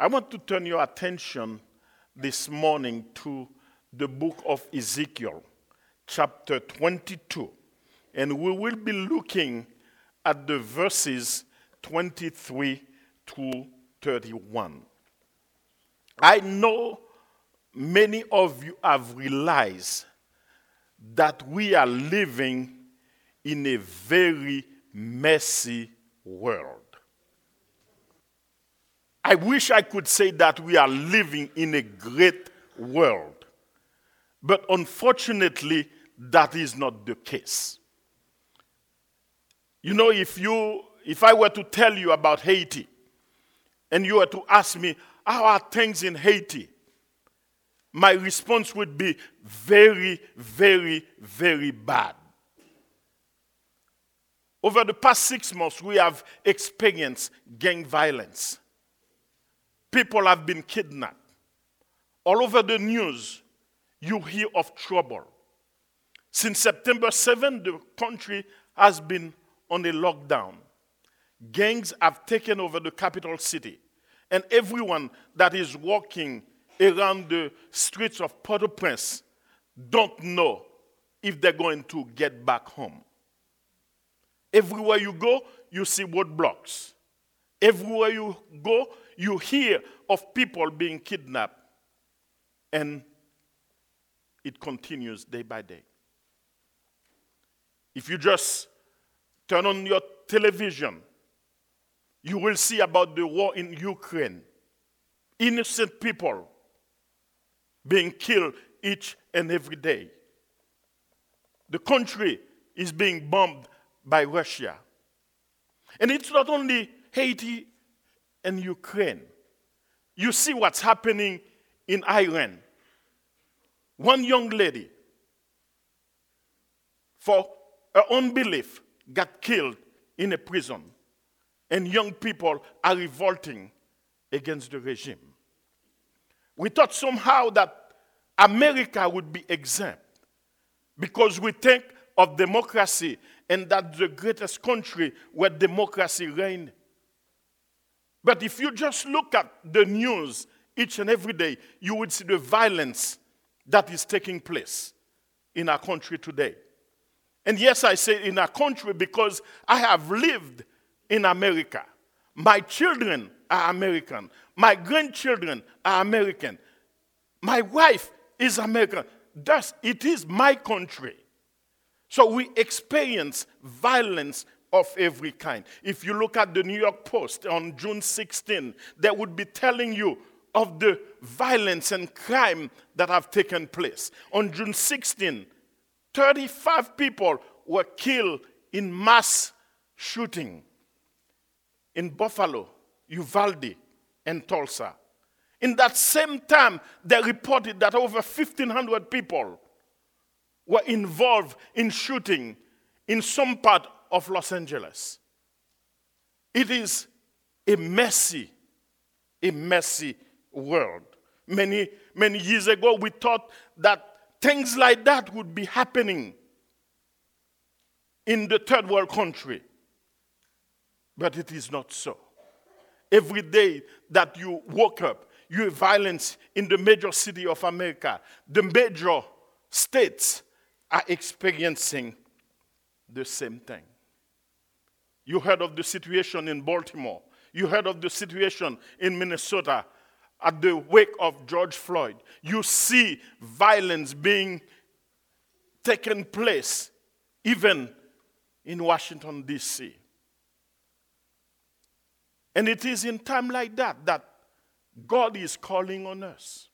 I want to turn your attention this morning to the book of Ezekiel, chapter 22. And we will be looking at the verses 23 to 31. I know many of you have realized that we are living in a very messy world. I wish I could say that we are living in a great world. But unfortunately, that is not the case. You know, if, you, if I were to tell you about Haiti, and you were to ask me, how are things in Haiti? My response would be very, very, very bad. Over the past six months, we have experienced gang violence. People have been kidnapped. All over the news, you hear of trouble. Since September 7, the country has been on a lockdown. Gangs have taken over the capital city, and everyone that is walking around the streets of Port-au-Prince don't know if they're going to get back home. Everywhere you go, you see roadblocks. Everywhere you go, you hear of people being kidnapped, and it continues day by day. If you just turn on your television, you will see about the war in Ukraine. Innocent people being killed each and every day. The country is being bombed by Russia. And it's not only Haiti and Ukraine. You see what's happening in Iran. One young lady, for her own belief, got killed in a prison, and young people are revolting against the regime. We thought somehow that America would be exempt because we think of democracy and that the greatest country where democracy reigned but if you just look at the news each and every day, you would see the violence that is taking place in our country today. And yes, I say in our country because I have lived in America. My children are American. My grandchildren are American. My wife is American. Thus, it is my country. So we experience violence of every kind. If you look at the New York Post on June 16, they would be telling you of the violence and crime that have taken place. On June 16, 35 people were killed in mass shooting in Buffalo, Uvalde, and Tulsa. In that same time, they reported that over 1,500 people were involved in shooting in some part of Los Angeles. It is a messy, a messy world. Many, many years ago, we thought that things like that would be happening in the third world country. But it is not so. Every day that you woke up, you have violence in the major city of America. The major states are experiencing the same thing. You heard of the situation in Baltimore. You heard of the situation in Minnesota at the wake of George Floyd. You see violence being taken place even in Washington, D.C. And it is in time like that that God is calling on us.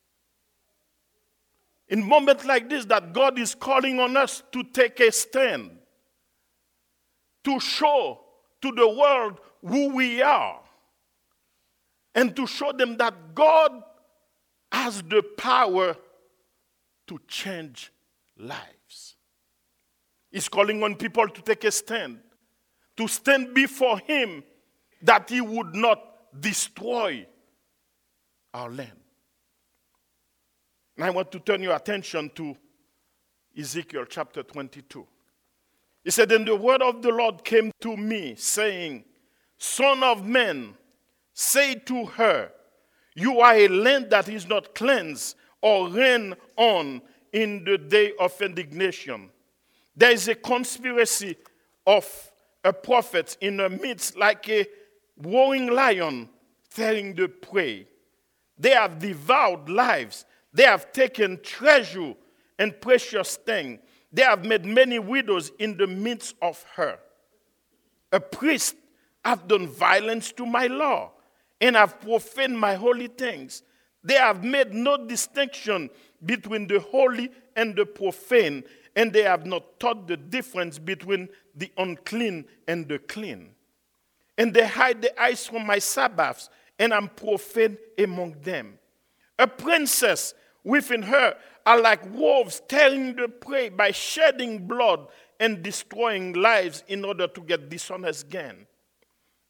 In moments like this, that God is calling on us to take a stand, to show to the world who we are and to show them that God has the power to change lives. He's calling on people to take a stand, to stand before Him that He would not destroy our land. And I want to turn your attention to Ezekiel chapter 22. He said, And the word of the Lord came to me, saying, Son of man, say to her, You are a land that is not cleansed or rain on in the day of indignation. There is a conspiracy of a prophet in the midst, like a roaring lion tearing the prey. They have devoured lives. They have taken treasure and precious things. They have made many widows in the midst of her. A priest have done violence to my law and have profaned my holy things. They have made no distinction between the holy and the profane, and they have not taught the difference between the unclean and the clean. And they hide the eyes from my Sabbaths, and I'm profane among them. A princess within her are like wolves tearing the prey by shedding blood and destroying lives in order to get dishonest gain.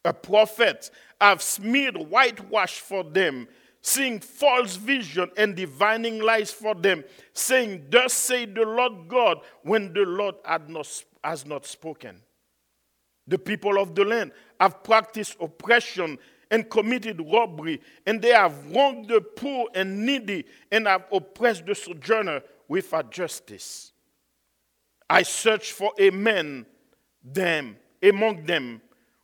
A prophet have smeared whitewash for them, seeing false vision and divining lies for them, saying, Thus say the Lord God, when the Lord not, has not spoken. The people of the land have practiced oppression and committed robbery, and they have wronged the poor and needy, and have oppressed the sojourner without justice. I search for a man them among them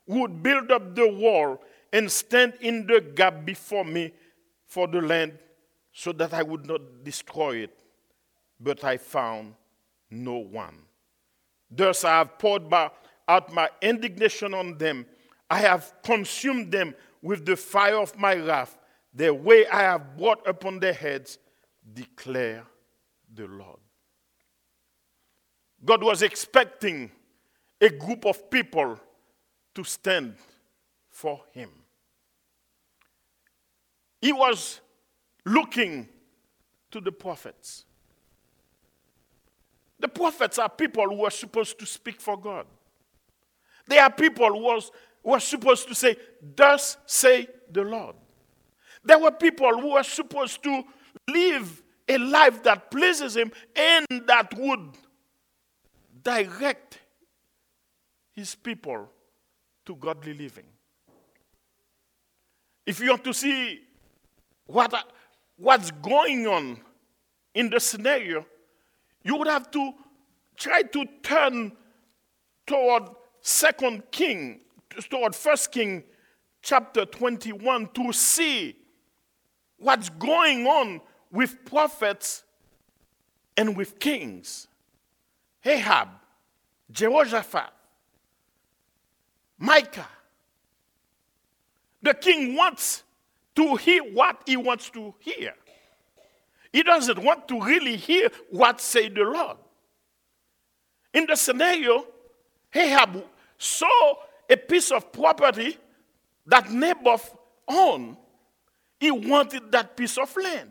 who would build up the wall and stand in the gap before me for the land so that I would not destroy it. But I found no one. Thus I have poured out my indignation on them. I have consumed them with the fire of my wrath. The way I have brought upon their heads, declare the Lord. God was expecting a group of people to stand for him. He was looking to the prophets. The prophets are people who are supposed to speak for God. They are people who, was, who are supposed to say, Thus say the Lord. There were people who were supposed to live a life that pleases Him and that would direct His people to godly living. If you want to see what, what's going on in the scenario, you would have to try to turn toward Second King, toward First King chapter 21 to see what's going on with prophets and with kings. Ahab, Jehoshaphat, Micah. The king wants to hear what he wants to hear. He doesn't want to really hear what say the Lord. In the scenario, Ahab saw a piece of property that Naboth owned. He wanted that piece of land.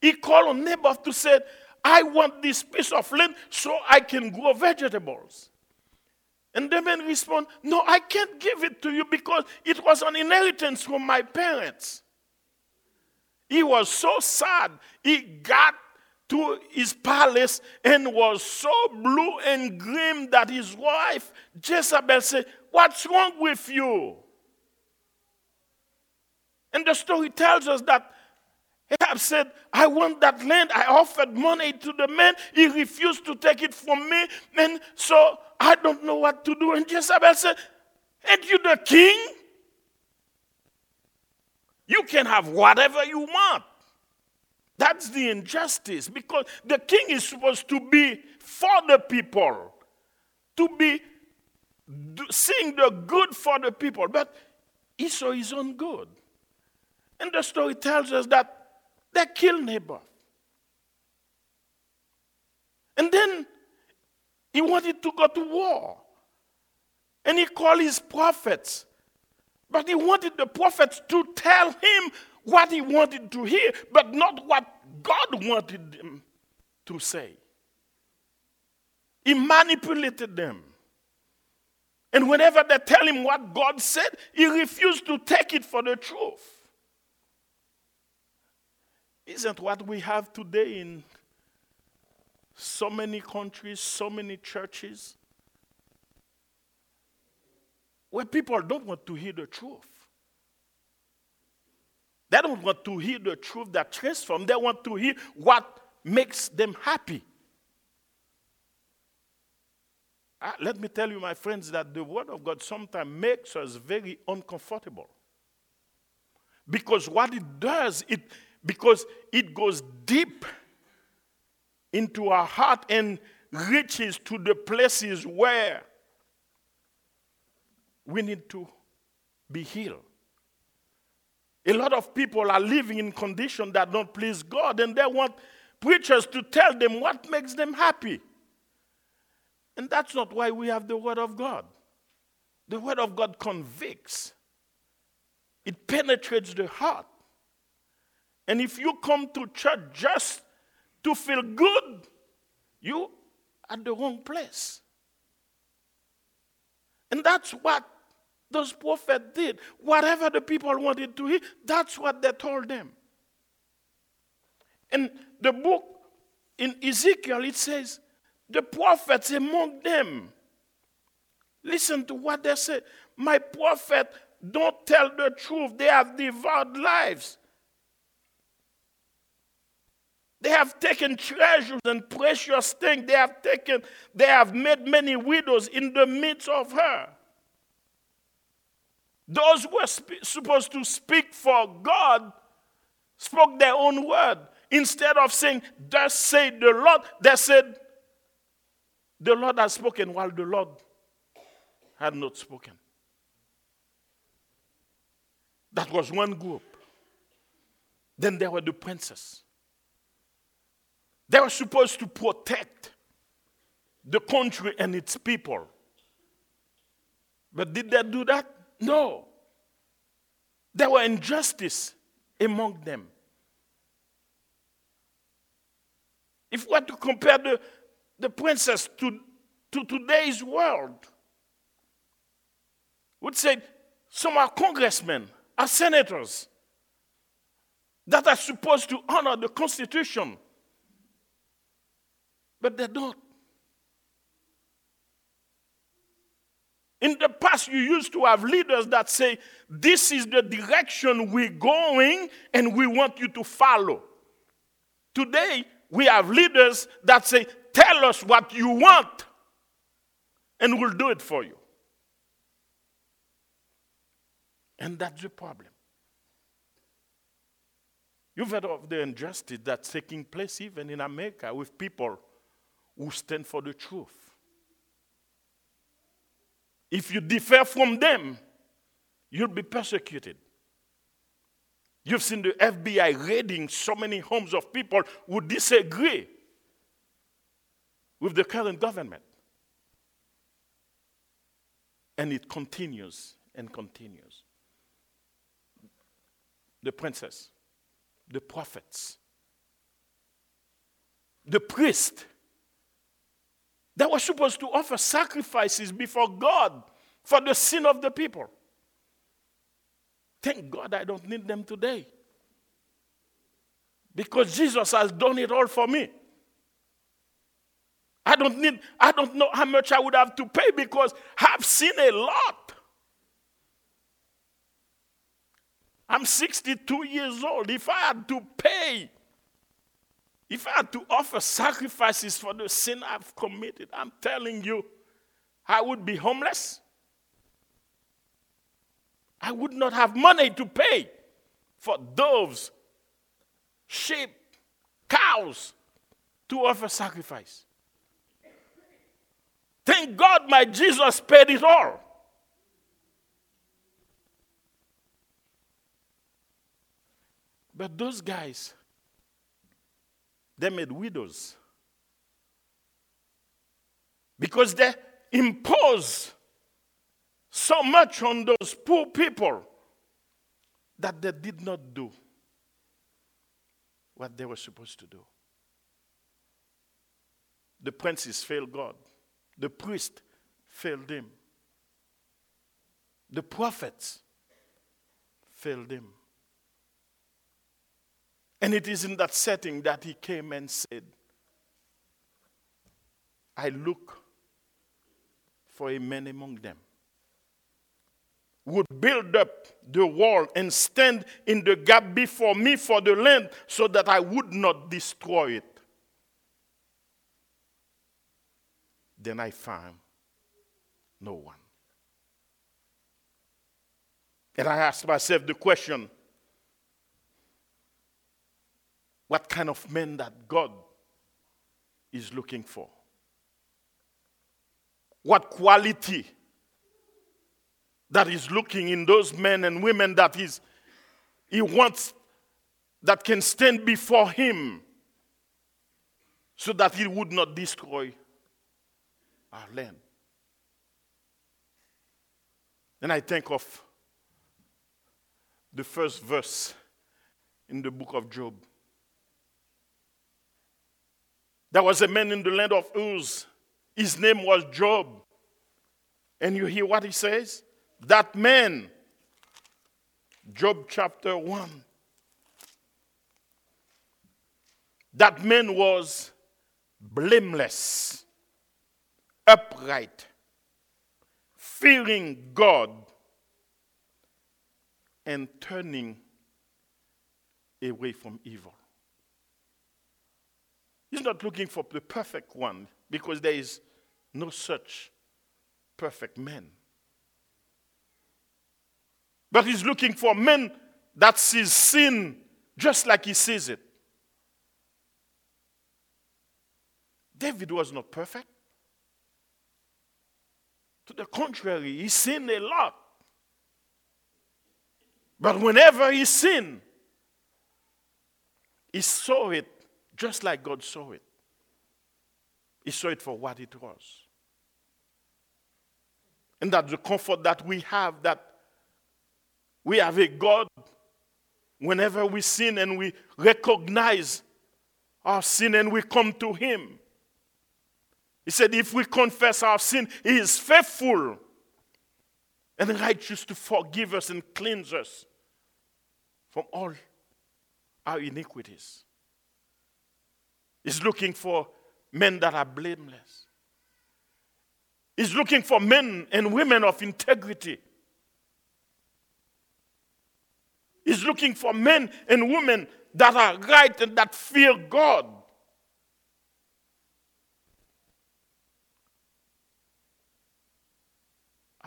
He called on Naboth to say, I want this piece of land so I can grow vegetables. And the man responded, No, I can't give it to you because it was an inheritance from my parents. He was so sad. He got to his palace and was so blue and grim that his wife Jezebel said, What's wrong with you? And the story tells us that Ahab said, I want that land. I offered money to the man. He refused to take it from me. And so I don't know what to do. And Jezebel said, Ain't you the king? You can have whatever you want. That's the injustice because the king is supposed to be for the people, to be seeing the good for the people, but he saw his own good. And the story tells us that they killed Naboth. And then he wanted to go to war. And he called his prophets. But he wanted the prophets to tell him what he wanted to hear, but not what God wanted them to say. He manipulated them. And whenever they tell him what God said, he refused to take it for the truth. Isn't what we have today in so many countries, so many churches, where people don't want to hear the truth? They don't want to hear the truth that transforms, they want to hear what makes them happy. Uh, let me tell you, my friends, that the Word of God sometimes makes us very uncomfortable. Because what it does, it because it goes deep into our heart and reaches to the places where we need to be healed. A lot of people are living in conditions that don't please God, and they want preachers to tell them what makes them happy. And that's not why we have the Word of God. The Word of God convicts, it penetrates the heart. And if you come to church just to feel good, you are at the wrong place. And that's what those prophets did. Whatever the people wanted to hear, that's what they told them. In the book in Ezekiel, it says, the prophets among them. Listen to what they say. My prophet don't tell the truth. They have devoured lives. They have taken treasures and precious things. They have taken, they have made many widows in the midst of her. Those who were sp- supposed to speak for God spoke their own word. Instead of saying, Thus say the Lord, they said, The Lord has spoken while the Lord had not spoken. That was one group. Then there were the princes. They were supposed to protect the country and its people. But did they do that? No. There were injustice among them. If we were to compare the, the princess to, to today's world, would say some are congressmen, are senators that are supposed to honor the Constitution but they don't. In the past, you used to have leaders that say, This is the direction we're going, and we want you to follow. Today, we have leaders that say, Tell us what you want, and we'll do it for you. And that's the problem. You've heard of the injustice that's taking place even in America with people who stand for the truth. If you differ from them, you'll be persecuted. You've seen the FBI raiding so many homes of people who disagree with the current government. And it continues and continues. The princess, the prophets, the priest that was supposed to offer sacrifices before God for the sin of the people. Thank God I don't need them today. Because Jesus has done it all for me. I don't need, I don't know how much I would have to pay because I've seen a lot. I'm 62 years old. If I had to pay if I had to offer sacrifices for the sin I've committed, I'm telling you, I would be homeless. I would not have money to pay for doves, sheep, cows to offer sacrifice. Thank God my Jesus paid it all. But those guys, they made widows. Because they impose so much on those poor people that they did not do what they were supposed to do. The princes failed God, the priest failed him, the prophets failed him. And it is in that setting that he came and said, I look for a man among them would build up the wall and stand in the gap before me for the land so that I would not destroy it. Then I found no one. And I asked myself the question what kind of man that God is looking for? What quality that is looking in those men and women that is he wants that can stand before him so that he would not destroy land. Then I think of the first verse in the book of Job. There was a man in the land of Uz. His name was Job. And you hear what he says? That man, Job chapter 1, that man was blameless, upright, fearing God, and turning away from evil. He's not looking for the perfect one because there is no such perfect man. But he's looking for men that sees sin just like he sees it. David was not perfect. To the contrary, he sinned a lot. But whenever he sinned, he saw it just like God saw it. He saw it for what it was. And that's the comfort that we have that we have a God, whenever we sin and we recognize our sin and we come to Him. He said, if we confess our sin, He is faithful and righteous to forgive us and cleanse us from all our iniquities. He's looking for men that are blameless. He's looking for men and women of integrity. He's looking for men and women that are right and that fear God.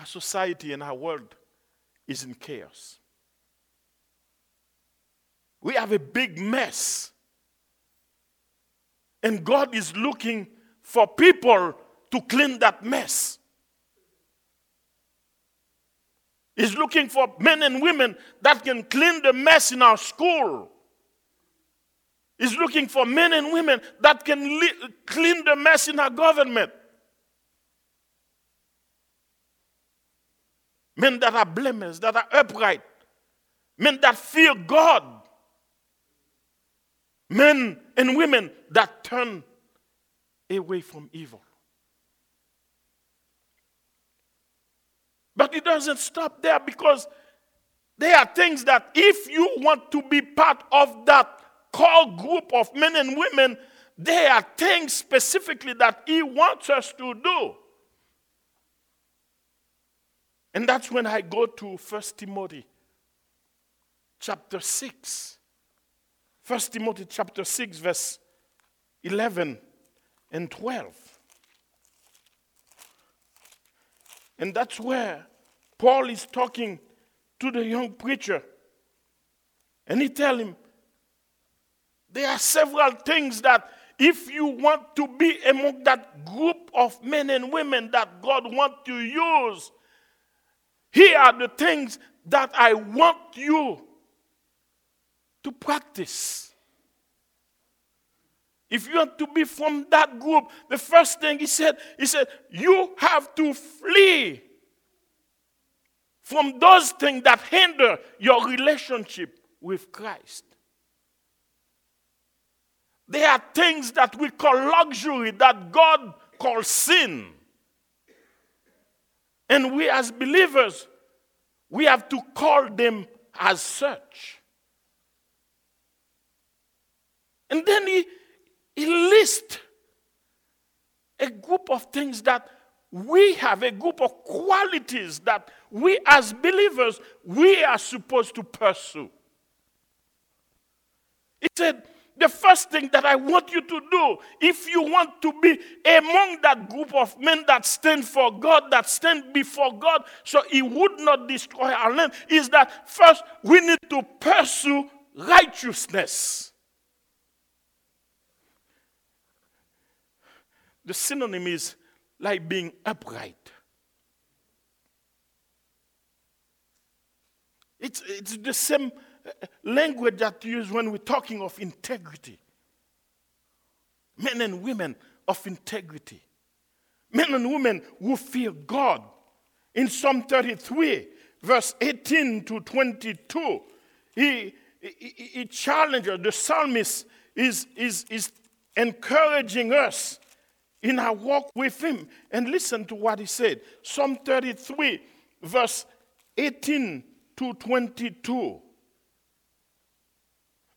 Our society and our world is in chaos. We have a big mess. And God is looking for people to clean that mess. He's looking for men and women that can clean the mess in our school. He's looking for men and women that can li- clean the mess in our government. Men that are blameless, that are upright, men that fear God, men and women that turn away from evil. But it doesn't stop there because there are things that if you want to be part of that core group of men and women, there are things specifically that he wants us to do. And that's when I go to 1 Timothy chapter 6. 1 Timothy chapter 6, verse 11 and 12. And that's where Paul is talking to the young preacher. And he tell him, there are several things that if you want to be among that group of men and women that God wants to use, here are the things that I want you to practice. If you want to be from that group, the first thing he said, he said, you have to flee from those things that hinder your relationship with Christ. There are things that we call luxury that God calls sin. And we as believers, we have to call them as such. And then he, he lists a group of things that we have a group of qualities that we as believers we are supposed to pursue. He said, the first thing that I want you to do, if you want to be among that group of men that stand for God, that stand before God, so He would not destroy our land, is that first we need to pursue righteousness. The synonym is like being upright. It's, it's the same language that you use when we're talking of integrity. Men and women of integrity. Men and women who fear God. In Psalm 33, verse 18 to 22, he, he, he challenges, the psalmist is, is, is encouraging us in our walk with him. And listen to what he said Psalm 33, verse 18 to 22.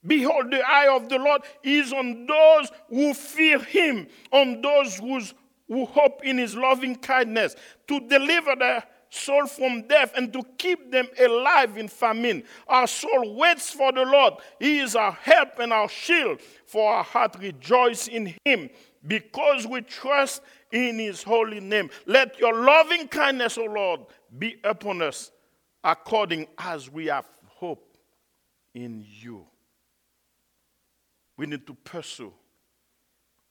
Behold, the eye of the Lord is on those who fear him, on those whose, who hope in his loving kindness, to deliver their soul from death and to keep them alive in famine. Our soul waits for the Lord. He is our help and our shield, for our heart rejoices in him because we trust in his holy name. Let your loving kindness, O Lord, be upon us according as we have hope in you. We need to pursue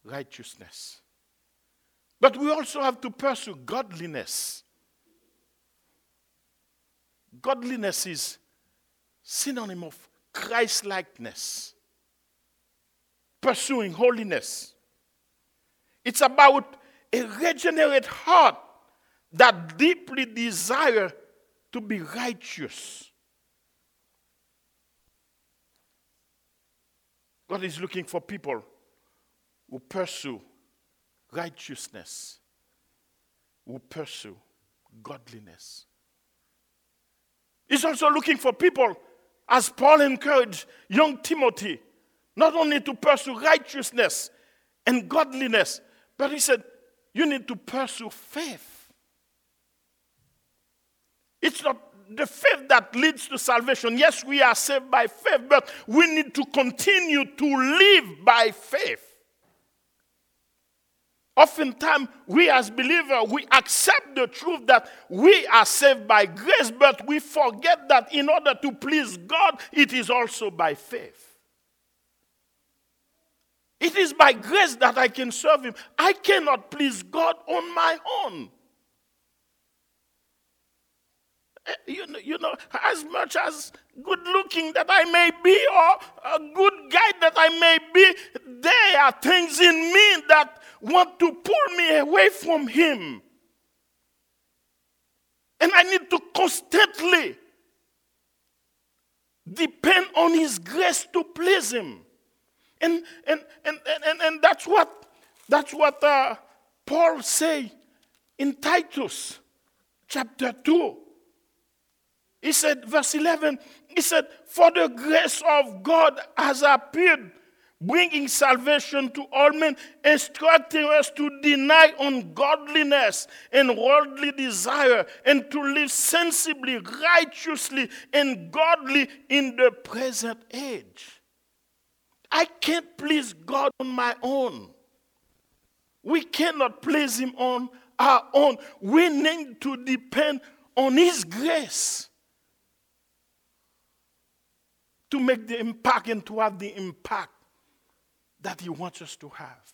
righteousness. But we also have to pursue godliness. Godliness is synonym of Christ likeness. Pursuing holiness. It's about a regenerate heart that deeply desire to be righteous. God is looking for people who pursue righteousness, who pursue godliness. He's also looking for people, as Paul encouraged young Timothy, not only to pursue righteousness and godliness, but he said, you need to pursue faith. It's not the faith that leads to salvation. Yes, we are saved by faith, but we need to continue to live by faith. Oftentimes, we as believers, we accept the truth that we are saved by grace, but we forget that in order to please God, it is also by faith. It is by grace that I can serve Him. I cannot please God on my own. You know, you know, as much as good looking that I may be, or a good guy that I may be, there are things in me that want to pull me away from Him. And I need to constantly depend on His grace to please Him. And, and, and, and, and that's what, that's what uh, Paul say in Titus chapter 2 he said, verse 11, he said, For the grace of God has appeared, bringing salvation to all men, instructing us to deny ungodliness and worldly desire, and to live sensibly, righteously, and godly in the present age. I can't please God on my own. We cannot please Him on our own. We need to depend on His grace to make the impact and to have the impact that He wants us to have.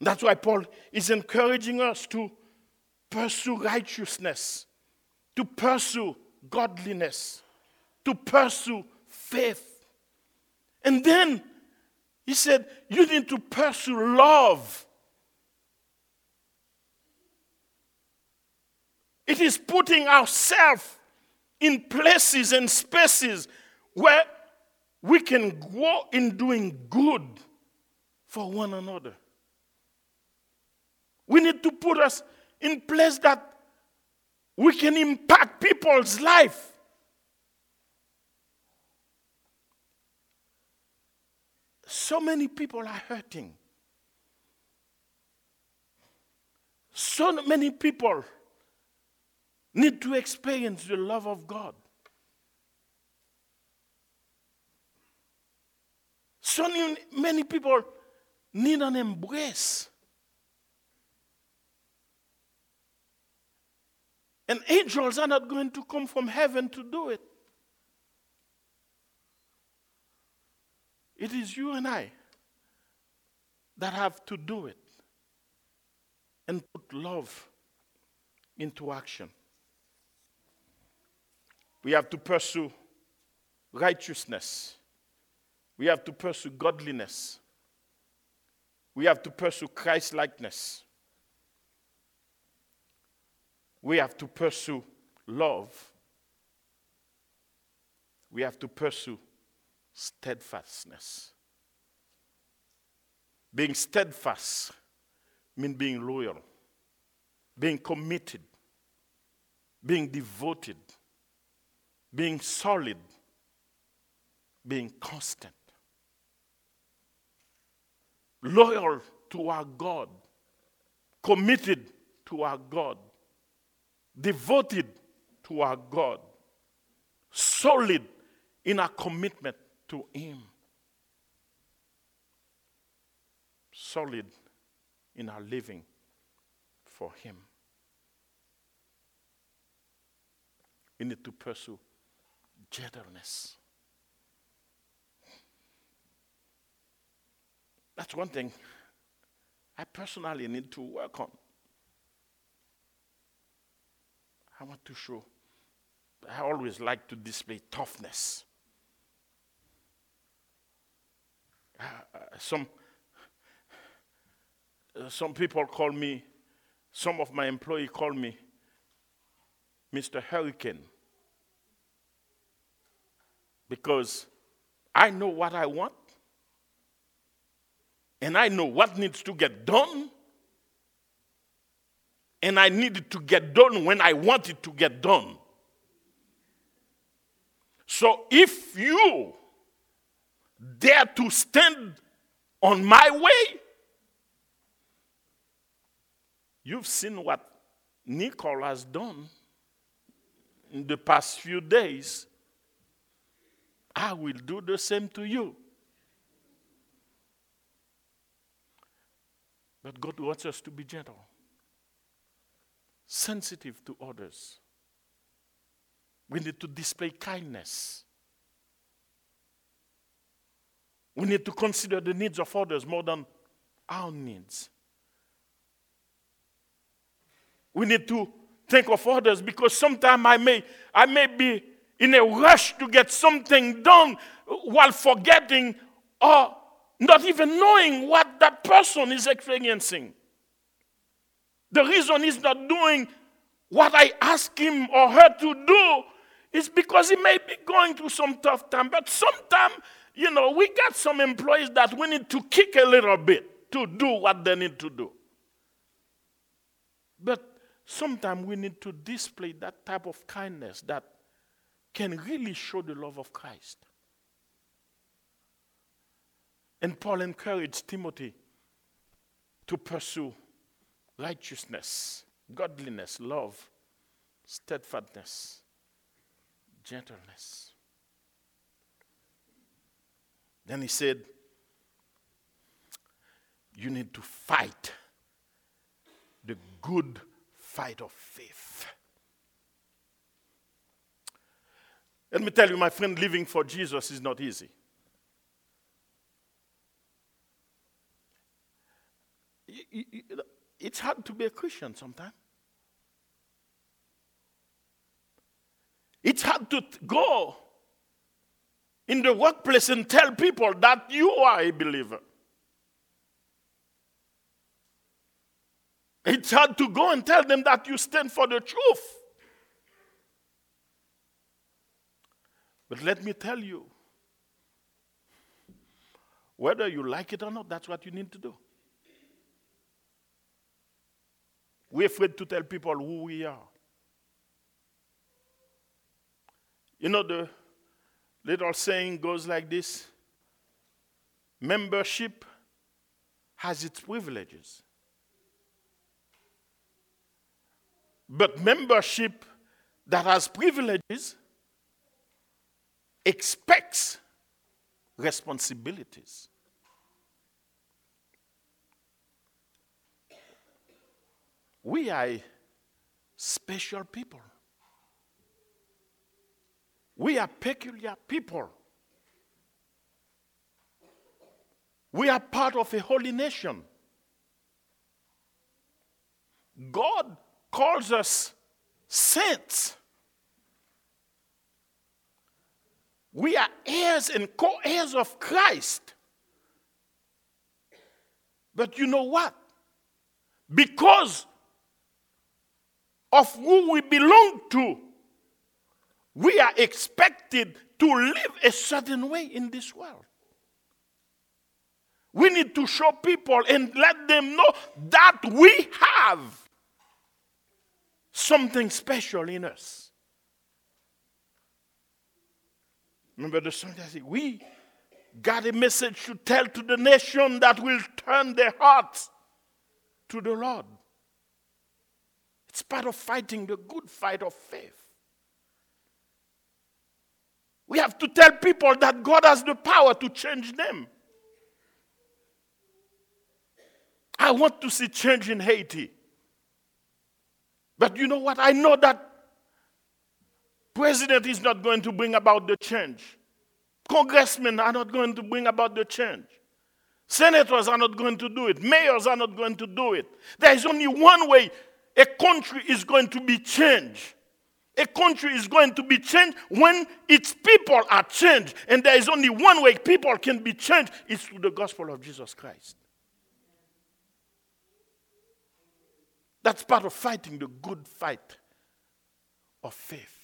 That's why Paul is encouraging us to pursue righteousness, to pursue godliness, to pursue faith. And then he said, You need to pursue love. It is putting ourselves in places and spaces where we can grow in doing good for one another. We need to put us in place that we can impact people's life. So many people are hurting. So many people need to experience the love of God. So many people need an embrace. And angels are not going to come from heaven to do it. It is you and I that have to do it and put love into action. We have to pursue righteousness. We have to pursue godliness. We have to pursue Christ likeness. We have to pursue love. We have to pursue steadfastness. Being steadfast means being loyal, being committed, being devoted, being solid, being constant, loyal to our God, committed to our God, devoted to our God, solid in our commitment to Him. Solid in our living for Him. We need to pursue gentleness. That's one thing I personally need to work on. I want to show, I always like to display toughness. Uh, uh, some, uh, some people call me, some of my employees call me Mr. Hurricane because I know what I want and I know what needs to get done and I need it to get done when I want it to get done. So if you dare to stand on my way, you've seen what Nicole has done in the past few days. I will do the same to you. But God wants us to be gentle, sensitive to others. We need to display kindness. We need to consider the needs of others more than our needs. We need to think of others because sometimes I may, I may be in a rush to get something done while forgetting or not even knowing what that person is experiencing. The reason he's not doing what I ask him or her to do is because he may be going through some tough time. But sometimes you know, we got some employees that we need to kick a little bit to do what they need to do. But sometimes we need to display that type of kindness that can really show the love of Christ. And Paul encouraged Timothy to pursue righteousness, godliness, love, steadfastness, gentleness. Then he said, You need to fight the good fight of faith. Let me tell you, my friend, living for Jesus is not easy. It's hard to be a Christian sometimes. It's hard to go in the workplace and tell people that you are a believer. It's hard to go and tell them that you stand for the truth. But let me tell you whether you like it or not, that's what you need to do. We're afraid to tell people who we are. You know, the little saying goes like this Membership has its privileges, But membership that has privileges expects responsibilities. We are special people. We are peculiar people. We are part of a holy nation. God calls us saints. We are heirs and co heirs of Christ. But you know what? Because of who we belong to, we are expected to live a certain way in this world. We need to show people and let them know that we have something special in us. Remember the song that said, We got a message to tell to the nation that will turn their hearts to the Lord. It's part of fighting the good fight of faith. We have to tell people that God has the power to change them. I want to see change in Haiti. But you know what? I know that president is not going to bring about the change. Congressmen are not going to bring about the change. Senators are not going to do it. Mayors are not going to do it. There is only one way a country is going to be changed. A country is going to be changed when its people are changed. And there is only one way people can be changed it's through the gospel of Jesus Christ. That's part of fighting the good fight of faith.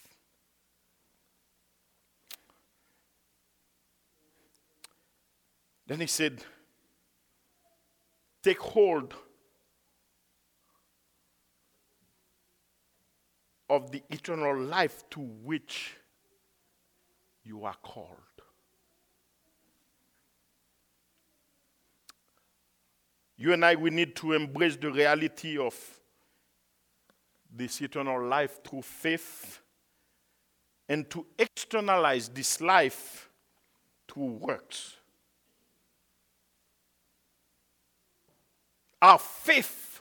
Then he said, Take hold of the eternal life to which you are called. You and I, we need to embrace the reality of this eternal life through faith and to externalize this life through works. Our faith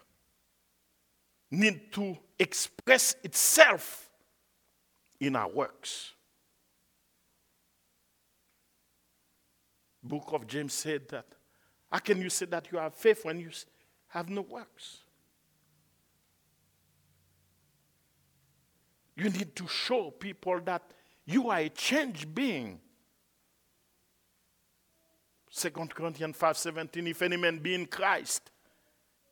need to express itself in our works. Book of James said that. How can you say that you have faith when you have no works? You need to show people that you are a changed being. 2 Corinthians 5:17 If any man be in Christ,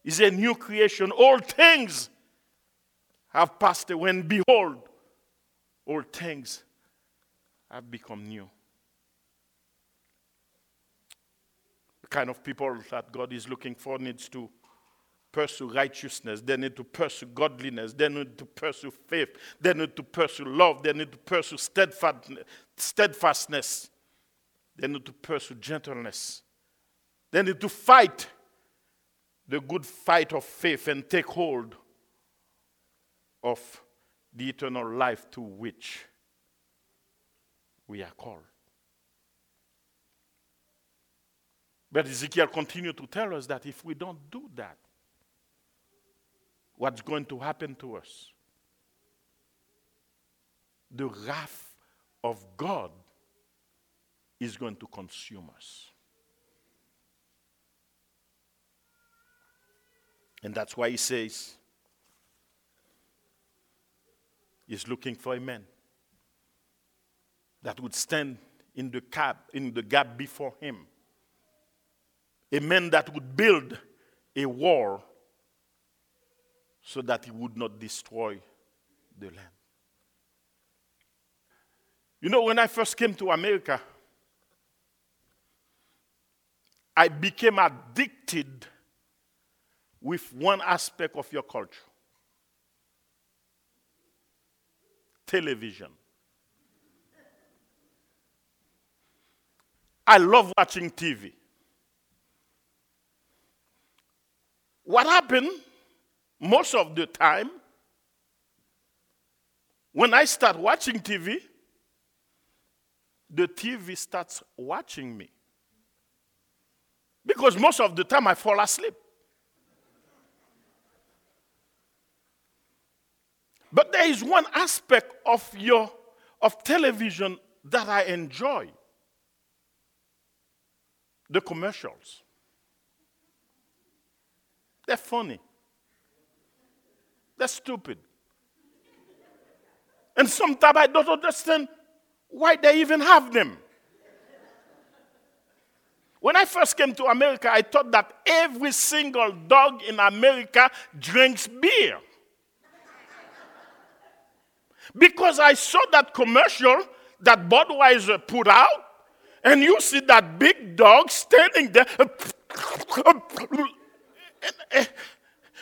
is a new creation. All things have passed away, and behold, all things have become new. The kind of people that God is looking for needs to pursue righteousness, they need to pursue godliness, they need to pursue faith, they need to pursue love, they need to pursue steadfastness, they need to pursue gentleness, they need to fight the good fight of faith and take hold of the eternal life to which we are called. But Ezekiel continued to tell us that if we don't do that, what's going to happen to us. The wrath of God is going to consume us. And that's why he says he's looking for a man that would stand in the gap, in the gap before him. A man that would build a wall so that he would not destroy the land. You know, when I first came to America, I became addicted with one aspect of your culture television. I love watching TV. What happened most of the time, When I start watching TV, the TV starts watching me. Because most of the time I fall asleep. But there is one aspect of your of television that I enjoy. The commercials. They're funny. They're stupid. And sometimes I don't understand why they even have them. When I first came to America, I thought that every single dog in America drinks beer. Because I saw that commercial that Budweiser put out, and you see that big dog standing there.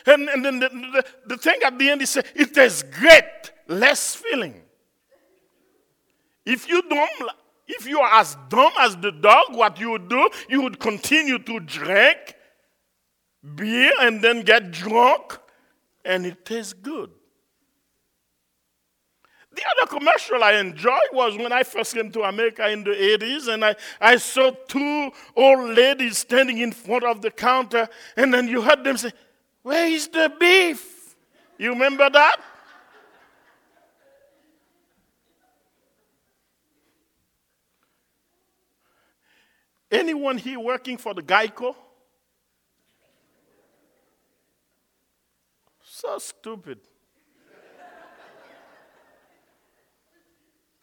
And, and then the, the, the thing at the end is, it is great, less feeling. If you don't, if you are as dumb as the dog, what you would do, you would continue to drink beer and then get drunk, and it tastes good. The other commercial I enjoyed was when I first came to America in the 80s, and I, I saw two old ladies standing in front of the counter, and then you heard them say, Where is the beef? You remember that? Anyone here working for the Geico? So stupid.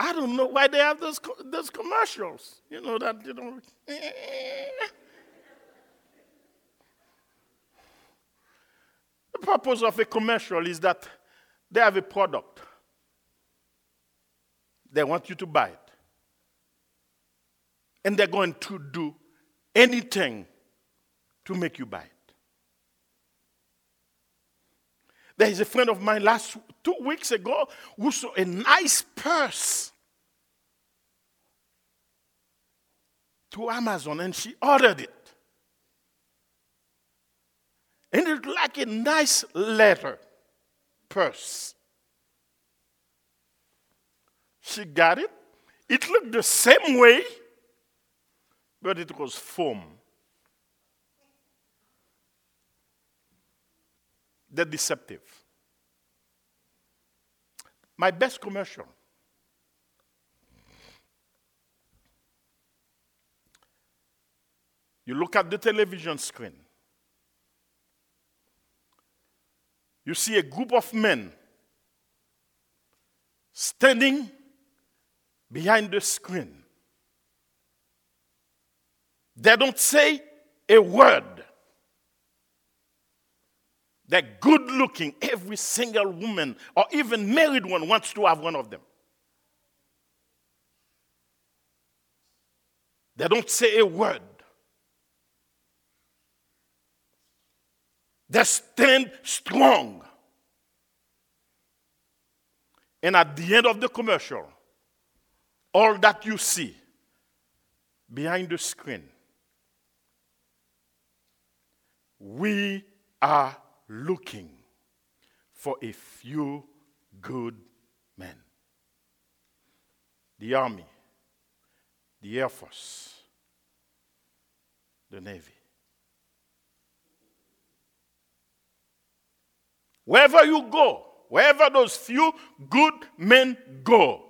I don't know why they have those, those commercials. You know that you know. the purpose of a commercial is that they have a product. They want you to buy it. And they're going to do anything to make you buy it. There is a friend of mine last two weeks ago who saw a nice purse to Amazon and she ordered it. And it looked like a nice leather purse. She got it. It looked the same way, but it was foam. They're deceptive. My best commercial. You look at the television screen. You see a group of men standing behind the screen. They don't say a word. They're good looking. Every single woman, or even married one, wants to have one of them. They don't say a word. They stand strong. And at the end of the commercial, all that you see behind the screen, we are looking for a few good men. The Army, the Air Force, the Navy. Wherever you go, wherever those few good men go,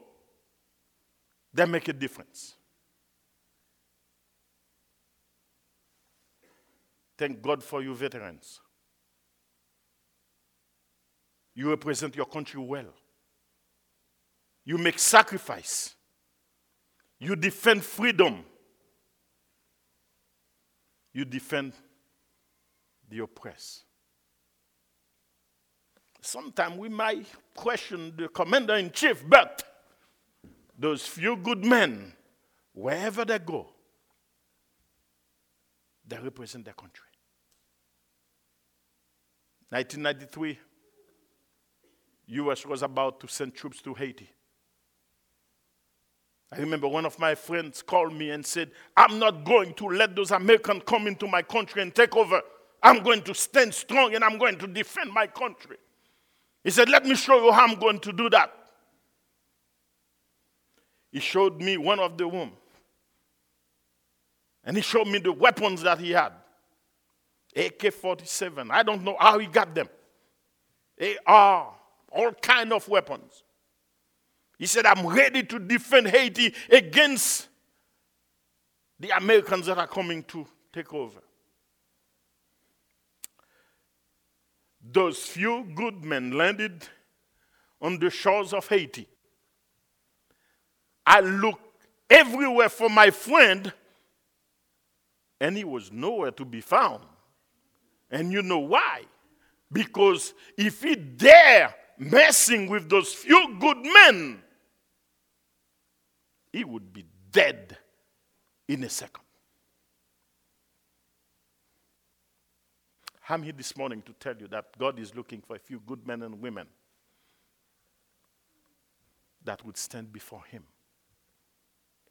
they make a difference. Thank God for you, veterans. You represent your country well. You make sacrifice. You defend freedom. You defend the oppressed. Sometimes we might question the commander in chief, but those few good men, wherever they go, they represent their country. 1993, US was about to send troops to Haiti. I remember one of my friends called me and said, I'm not going to let those Americans come into my country and take over. I'm going to stand strong and I'm going to defend my country. He said, Let me show you how I'm going to do that. he showed me one of the room. And he showed me the weapons that he had. AK-47. I don't know how he got them. AR, all kind of weapons. He said, I'm ready to defend Haiti against the Americans that are coming to take over. Those few good men landed on the shores of Haiti. I looked everywhere for my friend, and he was nowhere to be found. And you know why? Because if he dare messing with those few good men, he would be dead in a second. I'm here this morning to tell you that God is looking for a few good men and women that would stand before Him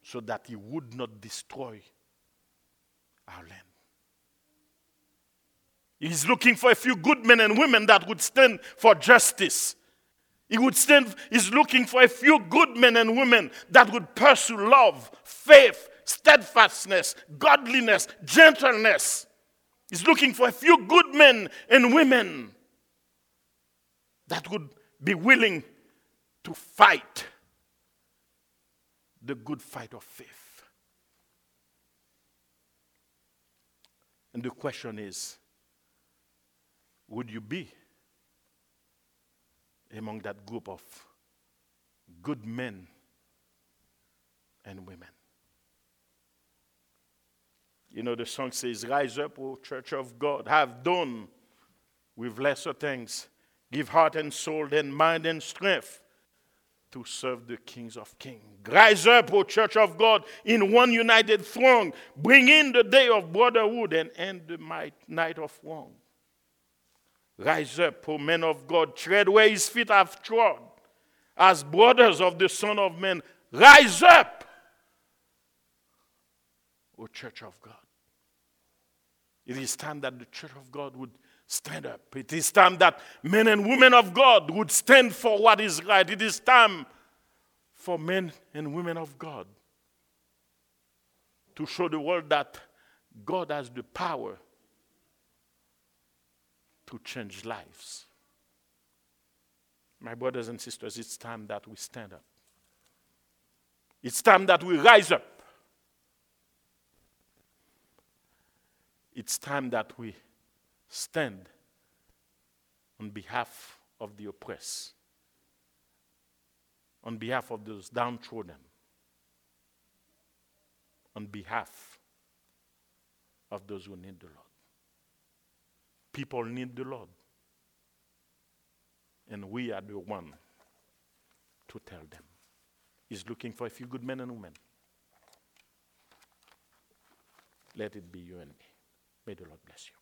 so that He would not destroy our land. He's looking for a few good men and women that would stand for justice. He would stand, he's looking for a few good men and women that would pursue love, faith, steadfastness, godliness, gentleness. He's looking for a few good men and women that would be willing to fight the good fight of faith. And the question is would you be among that group of good men and women? You know, the song says, Rise up, O church of God, have done with lesser things. Give heart and soul, then mind and strength to serve the kings of kings. Rise up, O church of God, in one united throng. Bring in the day of brotherhood and end the night of wrong. Rise up, O men of God, tread where his feet have trod. As brothers of the Son of Man, rise up, O church of God. It is time that the church of God would stand up. It is time that men and women of God would stand for what is right. It is time for men and women of God to show the world that God has the power to change lives. My brothers and sisters, it's time that we stand up. It's time that we rise up. It's time that we stand on behalf of the oppressed, on behalf of those downtrodden, on behalf of those who need the Lord. People need the Lord. And we are the one to tell them. He's looking for a few good men and women. Let it be you and me. May the Lord bless you.